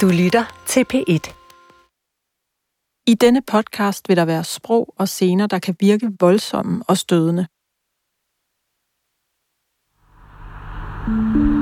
Du lytter til P1. I denne podcast vil der være sprog og scener, der kan virke voldsomme og stødende. Mm.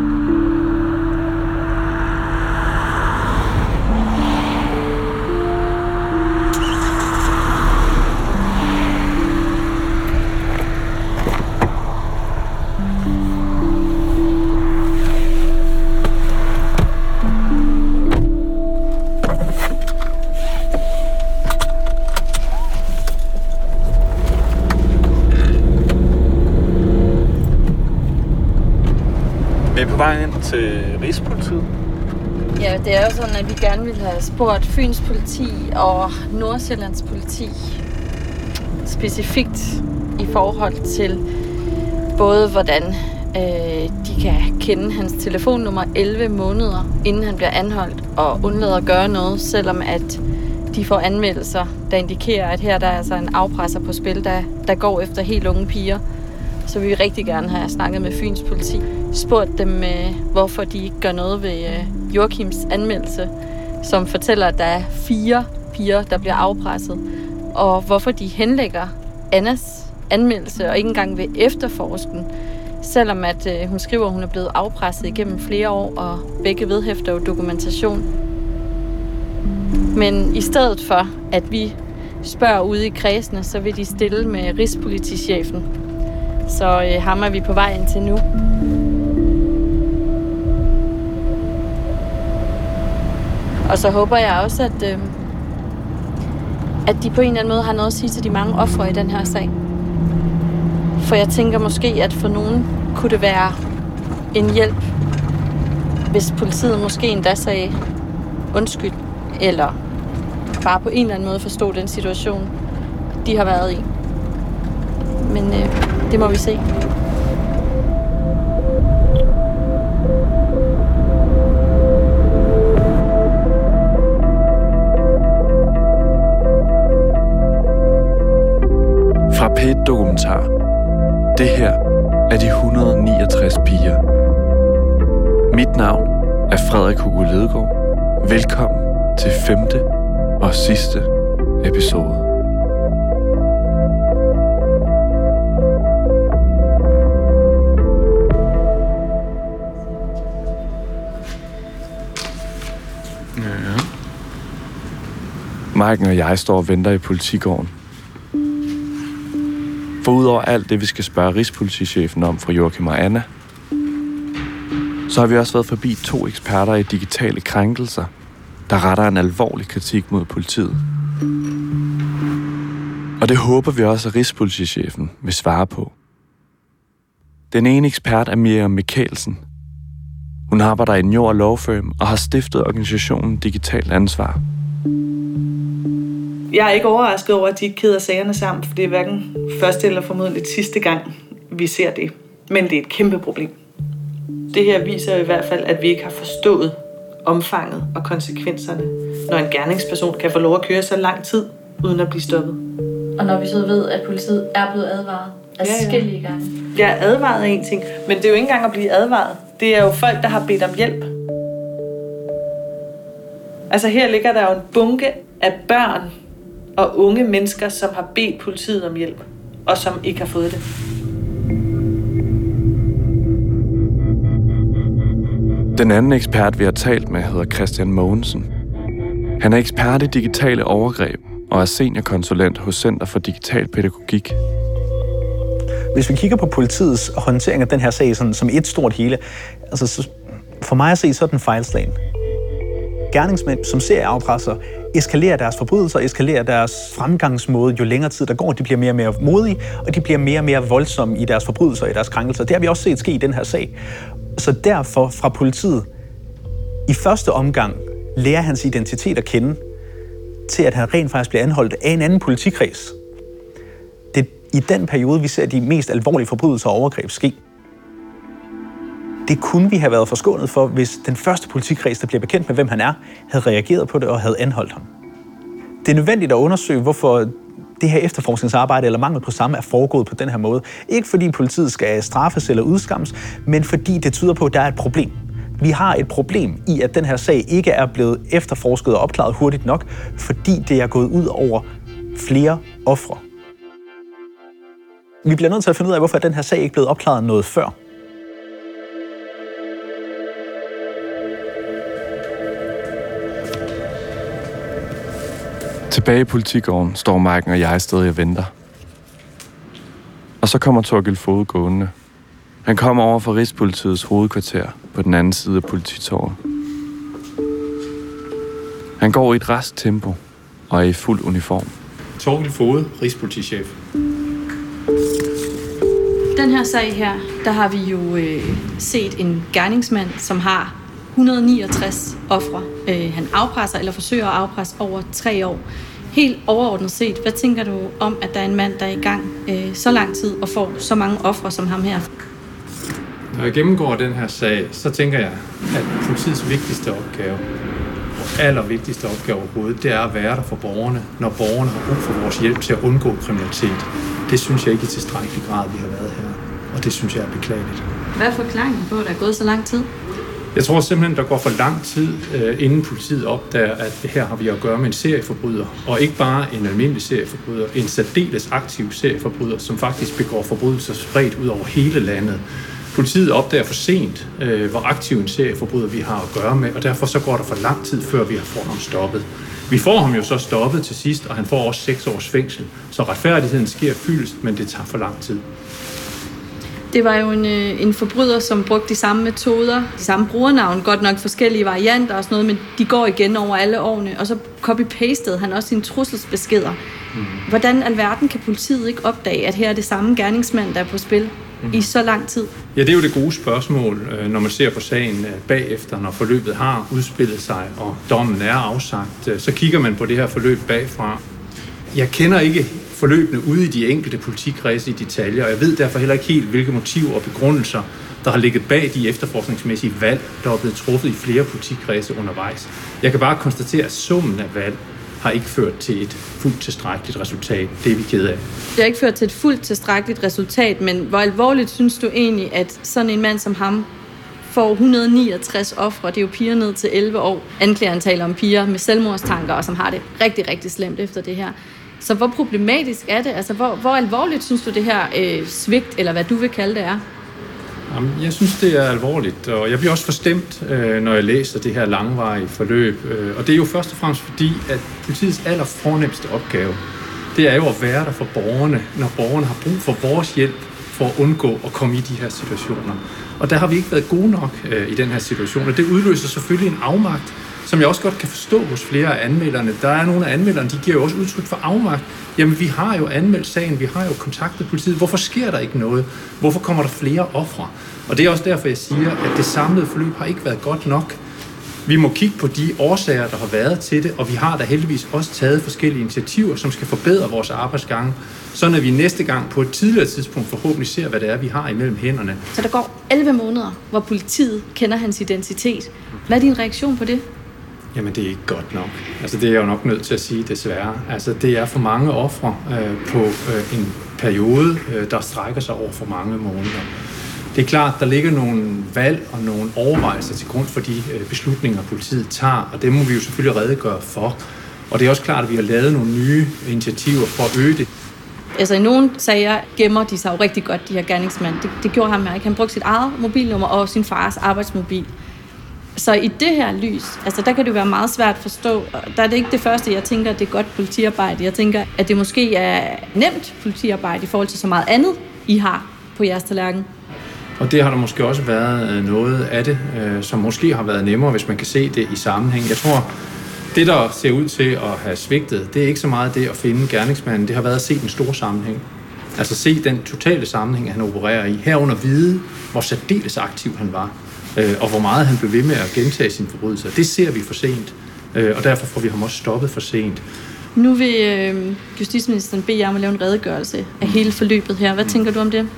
Er på vej ind til Rigspolitiet. Ja, det er jo sådan, at vi gerne vil have spurgt Fyns politi og Nordsjællands politi specifikt i forhold til både hvordan øh, de kan kende hans telefonnummer 11 måneder, inden han bliver anholdt, og undlader at gøre noget, selvom at de får anmeldelser, der indikerer, at her der er altså en afpresser på spil, der, der går efter helt unge piger. Så vi vil rigtig gerne have snakket med Fyns politi. Spurgt dem, øh, hvorfor de ikke gør noget ved øh, Joachims anmeldelse, som fortæller, at der er fire piger, der bliver afpresset. Og hvorfor de henlægger Annas anmeldelse og ikke engang vil efterforske den. Selvom at øh, hun skriver, at hun er blevet afpresset igennem flere år, og begge vedhæfter jo dokumentation. Men i stedet for, at vi spørger ude i kredsene, så vil de stille med Rigspolitichefen. Så øh, ham er vi på vej ind til nu. Og så håber jeg også, at, øh, at de på en eller anden måde har noget at sige til de mange ofre i den her sag. For jeg tænker måske, at for nogen kunne det være en hjælp, hvis politiet måske endda sagde undskyld, eller bare på en eller anden måde forstod den situation, de har været i. Men øh, det må vi se. Fra p Dokumentar. Det her er de 169 piger. Mit navn er Frederik Hugo Ledegaard. Velkommen til femte og sidste episode. Marken og jeg står og venter i politigården. For udover alt det, vi skal spørge Rigspolitichefen om fra Joachim og Anna, så har vi også været forbi to eksperter i digitale krænkelser, der retter en alvorlig kritik mod politiet. Og det håber vi også, at Rigspolitichefen vil svare på. Den ene ekspert er Miriam Mikkelsen. Hun arbejder i en jord- og lovfirm og har stiftet organisationen Digitalt Ansvar. Jeg er ikke overrasket over, at de ikke keder sagerne sammen, for det er hverken første eller formodentlig sidste gang, vi ser det. Men det er et kæmpe problem. Det her viser i hvert fald, at vi ikke har forstået omfanget og konsekvenserne, når en gerningsperson kan få lov at køre så lang tid, uden at blive stoppet. Og når vi så ved, at politiet er blevet advaret adskillige ja. gange. Jeg er advaret af en ting, men det er jo ikke engang at blive advaret. Det er jo folk, der har bedt om hjælp. Altså her ligger der jo en bunke af børn og unge mennesker, som har bedt politiet om hjælp, og som ikke har fået det. Den anden ekspert, vi har talt med, hedder Christian Mogensen. Han er ekspert i digitale overgreb og er seniorkonsulent hos Center for Digital Pædagogik. Hvis vi kigger på politiets håndtering af den her sag sådan, som et stort hele, altså så, for mig at se, så er den fejlslagen. Gerningsmænd, som ser afpresser, eskalerer deres forbrydelser, eskalerer deres fremgangsmåde, jo længere tid der går. De bliver mere og mere modige, og de bliver mere og mere voldsomme i deres forbrydelser, i deres krænkelser. Det har vi også set ske i den her sag. Så derfor fra politiet, i første omgang, lærer hans identitet at kende, til at han rent faktisk bliver anholdt af en anden politikreds. Det er i den periode, vi ser de mest alvorlige forbrydelser og overgreb ske. Det kunne vi have været forskånet for, hvis den første politikreds, der bliver bekendt med, hvem han er, havde reageret på det og havde anholdt ham. Det er nødvendigt at undersøge, hvorfor det her efterforskningsarbejde eller mangel på samme er foregået på den her måde. Ikke fordi politiet skal straffes eller udskammes, men fordi det tyder på, at der er et problem. Vi har et problem i, at den her sag ikke er blevet efterforsket og opklaret hurtigt nok, fordi det er gået ud over flere ofre. Vi bliver nødt til at finde ud af, hvorfor den her sag ikke er blevet opklaret noget før. Tilbage i politigården står Marken og jeg stadig og venter. Og så kommer Torgild Fode gående. Han kommer over fra Rigspolitiets hovedkvarter på den anden side af polititorvet. Han går i et rest tempo og er i fuld uniform. Torgild Fode, Rigspolitichef. Den her sag her, der har vi jo øh, set en gerningsmand, som har 169 ofre. Øh, han afpresser eller forsøger at afpresse over tre år. Helt overordnet set, hvad tænker du om, at der er en mand, der er i gang øh, så lang tid og får så mange ofre som ham her? Når jeg gennemgår den her sag, så tænker jeg, at politiets vigtigste opgave, og allervigtigste opgave overhovedet, det er at være der for borgerne, når borgerne har brug for vores hjælp til at undgå kriminalitet. Det synes jeg ikke i tilstrækkelig grad, vi har været her, og det synes jeg er beklageligt. Hvad er forklaringen på, at der er gået så lang tid? Jeg tror simpelthen, der går for lang tid, øh, inden politiet opdager, at her har vi at gøre med en serieforbryder, og ikke bare en almindelig serieforbryder, en særdeles aktiv serieforbryder, som faktisk begår forbrydelser spredt ud over hele landet. Politiet opdager for sent, øh, hvor aktiv en serieforbryder vi har at gøre med, og derfor så går der for lang tid, før vi har fået ham stoppet. Vi får ham jo så stoppet til sidst, og han får også seks års fængsel. Så retfærdigheden sker fyldest, men det tager for lang tid. Det var jo en, øh, en forbryder, som brugte de samme metoder, de samme brugernavn, godt nok forskellige varianter og sådan noget, men de går igen over alle årene, og så copy-pastede han også sine trusselsbeskeder. Mm. Hvordan alverden kan politiet ikke opdage, at her er det samme gerningsmand, der er på spil mm. i så lang tid? Ja, det er jo det gode spørgsmål, øh, når man ser på sagen øh, bagefter, når forløbet har udspillet sig, og dommen er afsagt. Så kigger man på det her forløb bagfra. Jeg kender ikke forløbene ude i de enkelte politikredse i detaljer, og jeg ved derfor heller ikke helt, hvilke motiver og begrundelser, der har ligget bag de efterforskningsmæssige valg, der er blevet truffet i flere politikredse undervejs. Jeg kan bare konstatere, at summen af valg har ikke ført til et fuldt tilstrækkeligt resultat. Det er vi ked af. Det har ikke ført til et fuldt tilstrækkeligt resultat, men hvor alvorligt synes du egentlig, at sådan en mand som ham får 169 ofre, det er jo piger ned til 11 år. Anklageren taler om piger med selvmordstanker, og som har det rigtig, rigtig slemt efter det her. Så hvor problematisk er det? Altså, hvor, hvor alvorligt synes du det her øh, svigt, eller hvad du vil kalde det er? Jamen, jeg synes, det er alvorligt, og jeg bliver også forstemt, øh, når jeg læser det her langvarige forløb. Øh, og det er jo først og fremmest fordi, at politiets allerfornemmeste opgave, det er jo at være der for borgerne, når borgerne har brug for vores hjælp for at undgå at komme i de her situationer. Og der har vi ikke været gode nok øh, i den her situation, og det udløser selvfølgelig en afmagt, som jeg også godt kan forstå hos flere af anmelderne. Der er nogle af anmelderne, de giver jo også udtryk for afmagt. Jamen, vi har jo anmeldt sagen, vi har jo kontaktet politiet. Hvorfor sker der ikke noget? Hvorfor kommer der flere ofre? Og det er også derfor, jeg siger, at det samlede forløb har ikke været godt nok. Vi må kigge på de årsager, der har været til det, og vi har da heldigvis også taget forskellige initiativer, som skal forbedre vores arbejdsgange, så når vi næste gang på et tidligere tidspunkt forhåbentlig ser, hvad det er, vi har imellem hænderne. Så der går 11 måneder, hvor politiet kender hans identitet. Hvad er din reaktion på det? Jamen, det er ikke godt nok. Altså, det er jeg jo nok nødt til at sige, desværre. Altså, det er for mange ofre øh, på øh, en periode, øh, der strækker sig over for mange måneder. Det er klart, der ligger nogle valg og nogle overvejelser til grund for de øh, beslutninger, politiet tager, og det må vi jo selvfølgelig redegøre for. Og det er også klart, at vi har lavet nogle nye initiativer for at øge det. Altså i nogle sager gemmer de sig jo rigtig godt, de her gerningsmænd. Det, det gjorde ham ikke. Han brugte sit eget mobilnummer og sin fars arbejdsmobil. Så i det her lys, altså der kan det være meget svært at forstå. Der er det ikke det første, jeg tænker, at det er godt politiarbejde. Jeg tænker, at det måske er nemt politiarbejde i forhold til så meget andet, I har på jeres tallerken. Og det har der måske også været øh, noget af det, øh, som måske har været nemmere, hvis man kan se det i sammenhæng. Jeg tror, det der ser ud til at have svigtet, det er ikke så meget det at finde gerningsmanden, det har været at se den store sammenhæng. Altså se den totale sammenhæng, han opererer i. Herunder vide, hvor særdeles aktiv han var øh, og hvor meget han blev ved med at gentage sine forbrydelser. Det ser vi for sent, øh, og derfor får vi ham også stoppet for sent. Nu vil øh, justitsministeren bede jer om at lave en redegørelse af hele forløbet her. Hvad tænker du om det?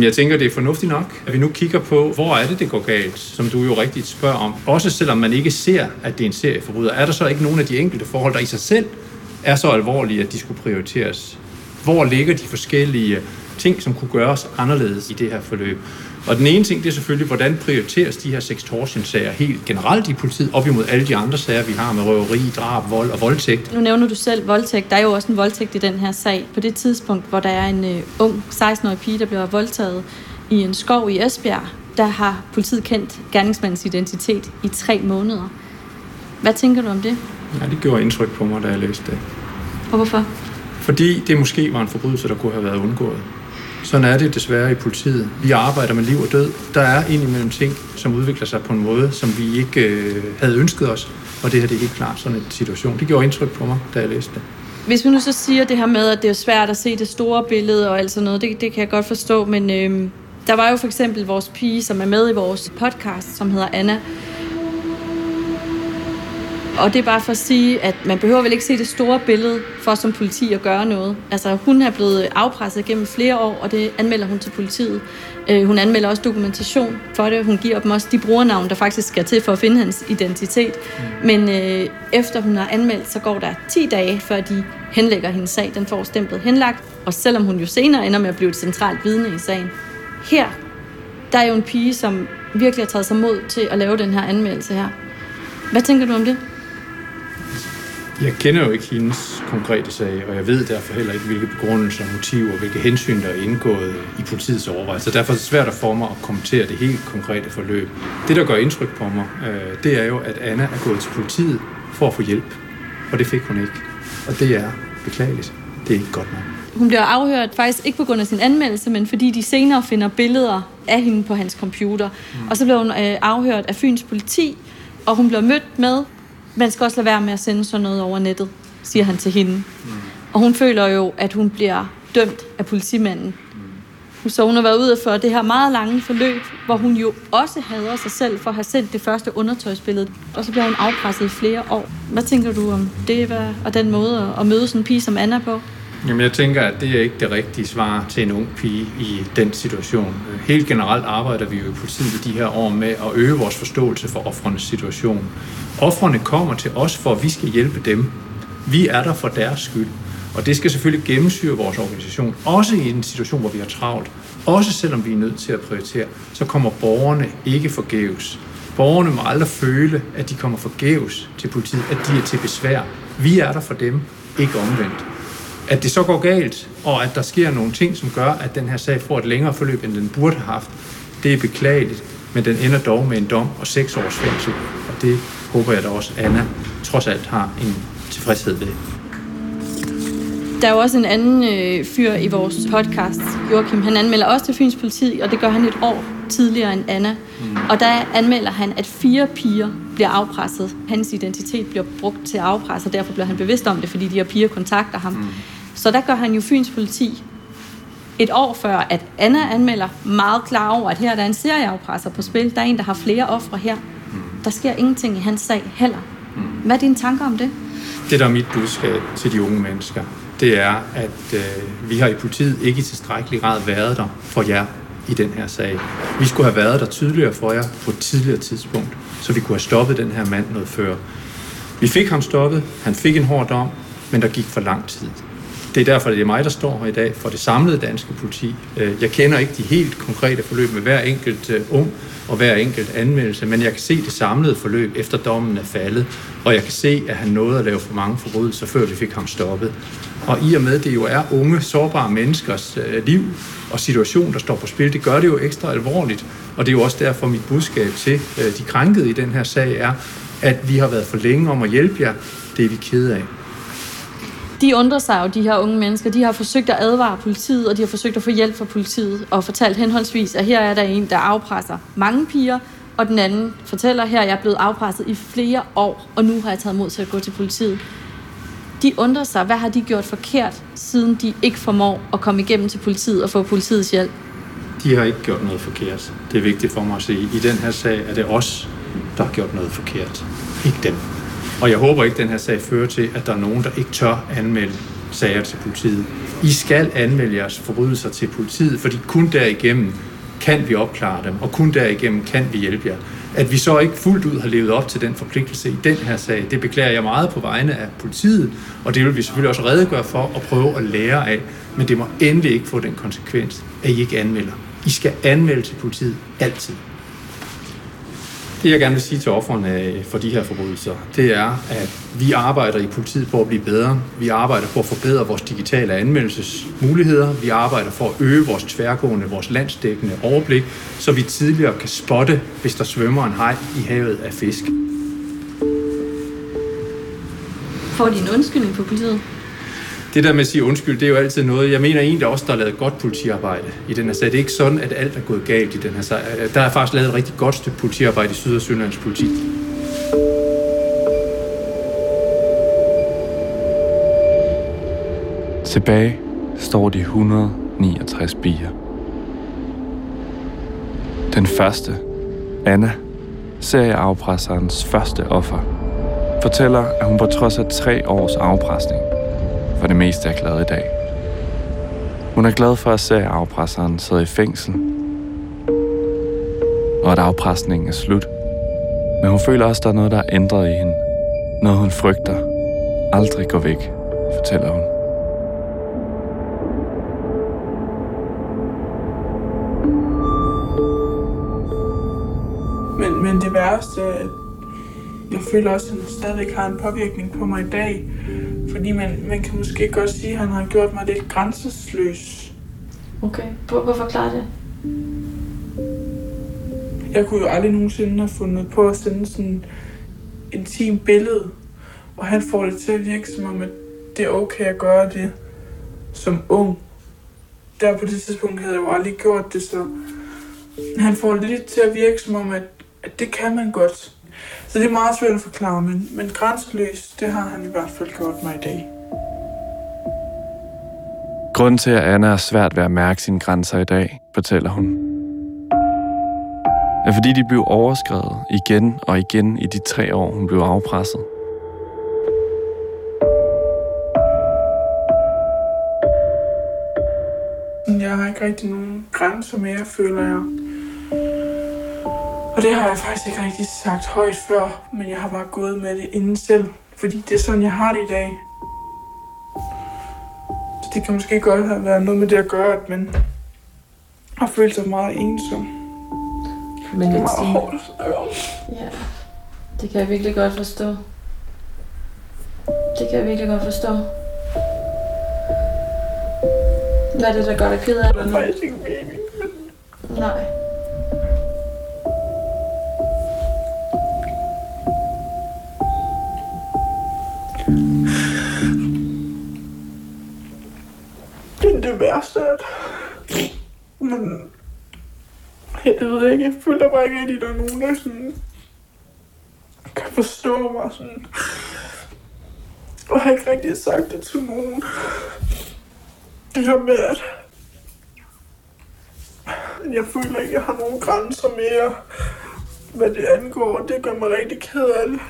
Jeg tænker, det er fornuftigt nok, at vi nu kigger på, hvor er det, det går galt, som du jo rigtigt spørger om. Også selvom man ikke ser, at det er en serieforbryder, er der så ikke nogen af de enkelte forhold, der i sig selv er så alvorlige, at de skulle prioriteres? Hvor ligger de forskellige ting, som kunne gøres anderledes i det her forløb? Og den ene ting, det er selvfølgelig, hvordan prioriteres de her sextortion-sager helt generelt i politiet, op imod alle de andre sager, vi har med røveri, drab, vold og voldtægt. Nu nævner du selv voldtægt. Der er jo også en voldtægt i den her sag. På det tidspunkt, hvor der er en uh, ung 16-årig pige, der bliver voldtaget i en skov i Esbjerg, der har politiet kendt gerningsmandens identitet i tre måneder. Hvad tænker du om det? Ja, det gjorde indtryk på mig, da jeg læste det. Og hvorfor? Fordi det måske var en forbrydelse, der kunne have været undgået. Sådan er det desværre i politiet. Vi arbejder med liv og død. Der er indimellem ting, som udvikler sig på en måde, som vi ikke øh, havde ønsket os. Og det her det er helt klart sådan en situation. Det gjorde indtryk på mig, da jeg læste det. Hvis vi nu så siger det her med, at det er svært at se det store billede og alt sådan noget, det, det kan jeg godt forstå, men øh, der var jo for eksempel vores pige, som er med i vores podcast, som hedder Anna, og det er bare for at sige, at man behøver vel ikke se det store billede for som politi at gøre noget. Altså hun er blevet afpresset gennem flere år, og det anmelder hun til politiet. Øh, hun anmelder også dokumentation for det. Hun giver dem også de brugernavn, der faktisk skal til for at finde hans identitet. Mm. Men øh, efter hun har anmeldt, så går der 10 dage, før de henlægger hendes sag. Den får stemplet henlagt, og selvom hun jo senere ender med at blive et centralt vidne i sagen. Her, der er jo en pige, som virkelig har taget sig mod til at lave den her anmeldelse her. Hvad tænker du om det? Jeg kender jo ikke hendes konkrete sag, og jeg ved derfor heller ikke, hvilke begrundelser, motiver, hvilke hensyn, der er indgået i politiets overvejelser. Derfor er det svært for mig at kommentere det helt konkrete forløb. Det, der gør indtryk på mig, øh, det er jo, at Anna er gået til politiet for at få hjælp, og det fik hun ikke. Og det er beklageligt. Det er ikke godt nok. Hun bliver afhørt faktisk ikke på grund af sin anmeldelse, men fordi de senere finder billeder af hende på hans computer. Mm. Og så bliver hun øh, afhørt af Fyns politi, og hun bliver mødt med man skal også lade være med at sende sådan noget over nettet, siger han til hende. Mm. Og hun føler jo, at hun bliver dømt af politimanden. Mm. Så hun har været ude for det her meget lange forløb, hvor hun jo også hader sig selv for at have sendt det første undertøjsbillede. Og så bliver hun afpresset i flere år. Hvad tænker du om det og den måde at møde sådan en pige som Anna på? Jamen, jeg tænker, at det er ikke det rigtige svar til en ung pige i den situation. Helt generelt arbejder vi jo i politiet i de her år med at øge vores forståelse for offrenes situation. Offrene kommer til os, for at vi skal hjælpe dem. Vi er der for deres skyld. Og det skal selvfølgelig gennemsyre vores organisation, også i en situation, hvor vi har travlt. Også selvom vi er nødt til at prioritere, så kommer borgerne ikke forgæves. Borgerne må aldrig føle, at de kommer forgæves til politiet, at de er til besvær. Vi er der for dem, ikke omvendt. At det så går galt, og at der sker nogle ting, som gør, at den her sag får et længere forløb, end den burde have haft, det er beklageligt, men den ender dog med en dom og seks års fængsel, og det håber jeg da også, Anna trods alt har en tilfredshed ved. Der er jo også en anden øh, fyr i vores podcast, Joachim. Han anmelder også til Fyns politi, og det gør han et år tidligere end Anna. Mm. Og der anmelder han, at fire piger bliver afpresset. Hans identitet bliver brugt til at afpresse, og derfor bliver han bevidst om det, fordi de her piger kontakter ham. Mm. Så der gør han jo Fyns politi et år før, at Anna anmelder meget klar over, at her er der en serieafpresser på spil. Der er en, der har flere ofre her. Mm. Der sker ingenting i hans sag heller. Mm. Hvad er dine tanker om det? Det, der er mit budskab til de unge mennesker, det er, at øh, vi har i politiet ikke i tilstrækkelig grad været der for jer i den her sag. Vi skulle have været der tydeligere for jer på et tidligere tidspunkt, så vi kunne have stoppet den her mand noget før. Vi fik ham stoppet, han fik en hård dom, men der gik for lang tid. Det er derfor, det er mig, der står her i dag for det samlede danske politi. Øh, jeg kender ikke de helt konkrete forløb med hver enkelt øh, ung og hver enkelt anmeldelse, men jeg kan se det samlede forløb efter dommen er faldet, og jeg kan se, at han nåede at lave for mange forbrydelser, før vi fik ham stoppet. Og i og med, at det jo er unge, sårbare menneskers øh, liv og situation, der står på spil, det gør det jo ekstra alvorligt. Og det er jo også derfor, mit budskab til de krænkede i den her sag er, at vi har været for længe om at hjælpe jer. Det er vi kede af de undrer sig jo, de her unge mennesker. De har forsøgt at advare politiet, og de har forsøgt at få hjælp fra politiet, og fortalt henholdsvis, at her er der en, der afpresser mange piger, og den anden fortæller her, at jeg er blevet afpresset i flere år, og nu har jeg taget mod til at gå til politiet. De undrer sig, hvad har de gjort forkert, siden de ikke formår at komme igennem til politiet og få politiets hjælp? De har ikke gjort noget forkert. Det er vigtigt for mig at sige. I den her sag er det os, der har gjort noget forkert. Ikke dem. Og jeg håber ikke, at den her sag fører til, at der er nogen, der ikke tør anmelde sager til politiet. I skal anmelde jeres forbrydelser til politiet, fordi kun derigennem kan vi opklare dem, og kun derigennem kan vi hjælpe jer. At vi så ikke fuldt ud har levet op til den forpligtelse i den her sag, det beklager jeg meget på vegne af politiet, og det vil vi selvfølgelig også redegøre for og prøve at lære af, men det må endelig ikke få den konsekvens, at I ikke anmelder. I skal anmelde til politiet altid. Det jeg gerne vil sige til offerne øh, for de her forbrydelser, det er, at vi arbejder i politiet på at blive bedre. Vi arbejder på at forbedre vores digitale anmeldelsesmuligheder. Vi arbejder for at øge vores tværgående, vores landsdækkende overblik, så vi tidligere kan spotte, hvis der svømmer en hej i havet af fisk. Får de en undskyldning på politiet? Det der med at sige undskyld, det er jo altid noget, jeg mener egentlig også, der er lavet godt politiarbejde i den her sag. Det er ikke sådan, at alt er gået galt i den her sag. Øh, der er faktisk lavet et rigtig godt stykke politiarbejde i Syd- og Sønderlands politi. Tilbage står de 169 bier. Den første, Anna, serieafpresserens første offer, fortæller, at hun på trods af tre års afpresning det meste er glad i dag. Hun er glad for at se, at afpresseren sidder i fængsel, og at afpresningen er slut. Men hun føler også, at der er noget, der er ændret i hende. Noget, hun frygter aldrig går væk, fortæller hun. Men, men det værste jeg føler også, at han stadig har en påvirkning på mig i dag. Fordi man, man kan måske godt sige, at han har gjort mig lidt grænsesløs. Okay, hvorfor forklare det? Jeg kunne jo aldrig nogensinde have fundet på at sende sådan en intim billede, og han får det til at virke som om, at det er okay at gøre det som ung. Der på det tidspunkt havde jeg jo aldrig gjort det, så han får det lidt til at virke som om, at, at det kan man godt. Så det er meget svært at forklare, men, men grænseløs, det har han i hvert fald gjort mig i dag. Grunden til, at Anna er svært ved at mærke sine grænser i dag, fortæller hun, er fordi de blev overskrevet igen og igen i de tre år, hun blev afpresset. Jeg har ikke rigtig nogen grænser mere, føler jeg. Og det har jeg faktisk ikke rigtig sagt højt før, men jeg har bare gået med det inden selv. Fordi det er sådan, jeg har det i dag. Så det kan måske godt have været noget med det at gøre, at man har følt sig meget ensom. Men Det er meget sige. hårdt at snakke om. Ja, det kan jeg virkelig godt forstå. Det kan jeg virkelig godt forstå. Hvad er det, der gør dig ked af Det det er faktisk ikke meningen. Nej. Det værste at... Men... Jeg ved ikke, jeg føler bare ikke rigtig, at der er nogen, der sådan... Kan forstå mig sådan... Og jeg har ikke rigtig sagt det til nogen. Det her med, at... Jeg føler ikke, jeg har nogen grænser mere, hvad det angår, og det gør mig rigtig ked af det.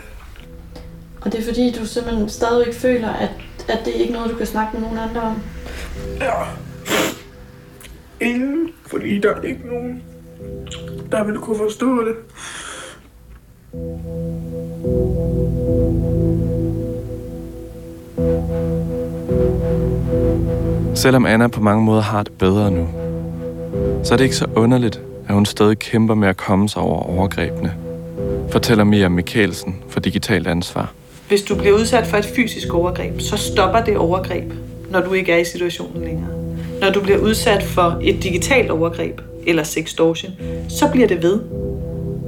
Og det er fordi, du simpelthen stadigvæk føler, at, at det er ikke noget, du kan snakke med nogen andre om. Ja. Ingen, fordi der er ikke nogen, der vil kunne forstå det. Selvom Anna på mange måder har det bedre nu, så er det ikke så underligt, at hun stadig kæmper med at komme sig over overgrebene, fortæller Mia Mikkelsen for Digitalt Ansvar. Hvis du bliver udsat for et fysisk overgreb, så stopper det overgreb, når du ikke er i situationen længere. Når du bliver udsat for et digitalt overgreb eller sextortion, så bliver det ved.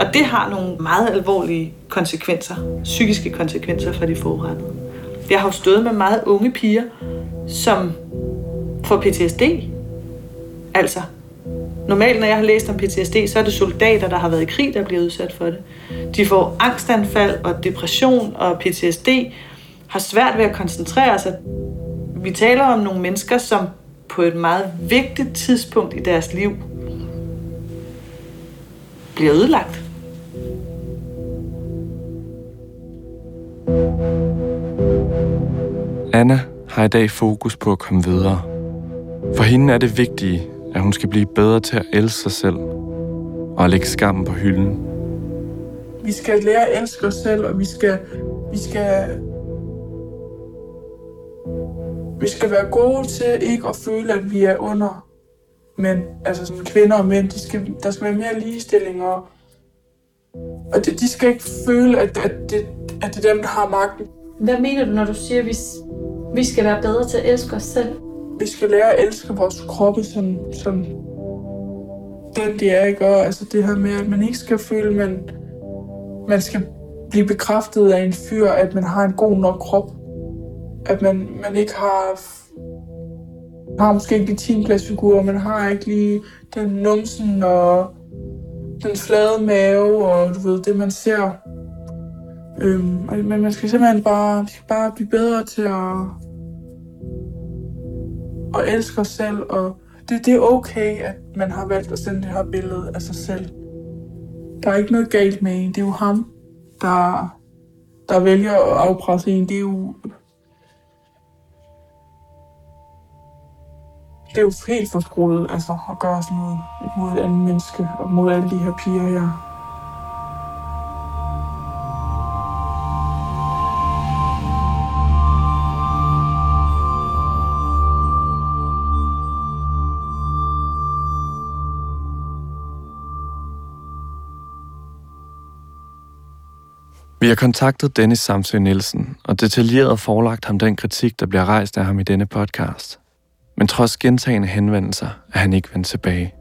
Og det har nogle meget alvorlige konsekvenser, psykiske konsekvenser for de forurettede. Jeg har jo stået med meget unge piger, som får PTSD. Altså, normalt når jeg har læst om PTSD, så er det soldater, der har været i krig, der bliver udsat for det. De får angstanfald og depression og PTSD, har svært ved at koncentrere sig. Vi taler om nogle mennesker, som på et meget vigtigt tidspunkt i deres liv bliver ødelagt. Anna har i dag fokus på at komme videre. For hende er det vigtige, at hun skal blive bedre til at elske sig selv og at lægge skammen på hylden. Vi skal lære at elske os selv, og vi skal, vi skal, vi skal være gode til ikke at føle, at vi er under mænd. Altså sådan kvinder og mænd, de skal, der skal være mere ligestilling, og, og de, de skal ikke føle, at, at, det, at det er dem, der har magten. Hvad mener du, når du siger, at vi, vi skal være bedre til at elske os selv? Vi skal lære at elske vores kroppe som, som den, de er, ikke? Og altså det her med, at man ikke skal føle, man, man skal blive bekræftet af en fyr, at man har en god nok krop. At man, man ikke har har måske ikke de 10 man har ikke lige den numsen og den flade mave og du ved, det man ser. Øhm, men man skal simpelthen bare, skal bare blive bedre til at, at elske os selv, og det, det er okay, at man har valgt at sende det her billede af sig selv. Der er ikke noget galt med en. Det er jo ham, der, der vælger at afpresse en. Det er jo det er jo helt forskruet altså, at gøre sådan noget mod et andet menneske og mod alle de her piger her. Vi har kontaktet Dennis Samsø Nielsen og detaljeret forelagt ham den kritik, der bliver rejst af ham i denne podcast men trods gentagende henvendelser er han ikke vendt tilbage.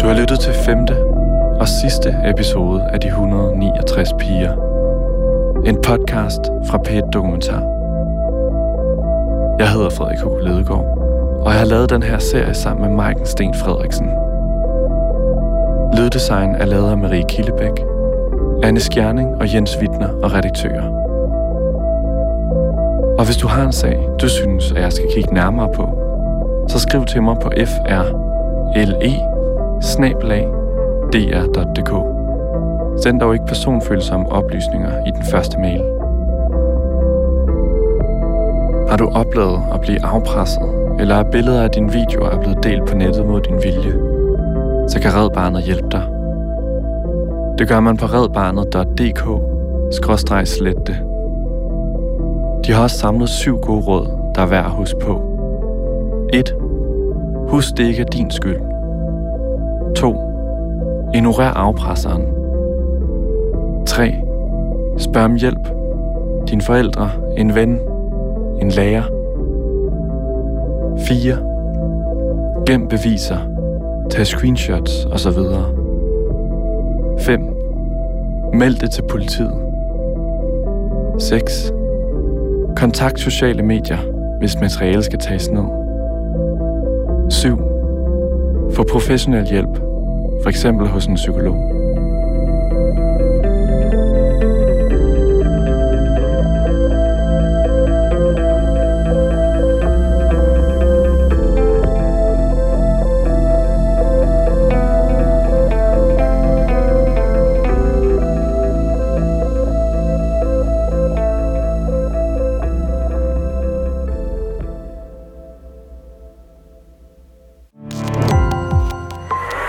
Du har lyttet til femte og sidste episode af De 169 Piger. En podcast fra Pet Dokumentar. Jeg hedder Frederik H. Ledegaard og jeg har lavet den her serie sammen med Maiken Sten Frederiksen. Lyddesign er lavet af Marie Killebæk, Anne Skjerning og Jens Wittner og redaktører. Og hvis du har en sag, du synes, at jeg skal kigge nærmere på, så skriv til mig på frle dr.dk. Send dog ikke personfølsomme oplysninger i den første mail. Har du oplevet at blive afpresset eller at billeder af dine videoer er blevet delt på nettet mod din vilje, så kan Red Barnet hjælpe dig. Det gør man på redbarnet.dk-slette. De har også samlet syv gode råd, der er værd at huske på. 1. Husk det ikke er din skyld. 2. Ignorer afpresseren. 3. Spørg om hjælp. Dine forældre, en ven, en lærer – 4. Gem beviser. Tag screenshots osv. 5. Meld det til politiet. 6. Kontakt sociale medier, hvis materiale skal tages ned. 7. Få professionel hjælp, f.eks. hos en psykolog.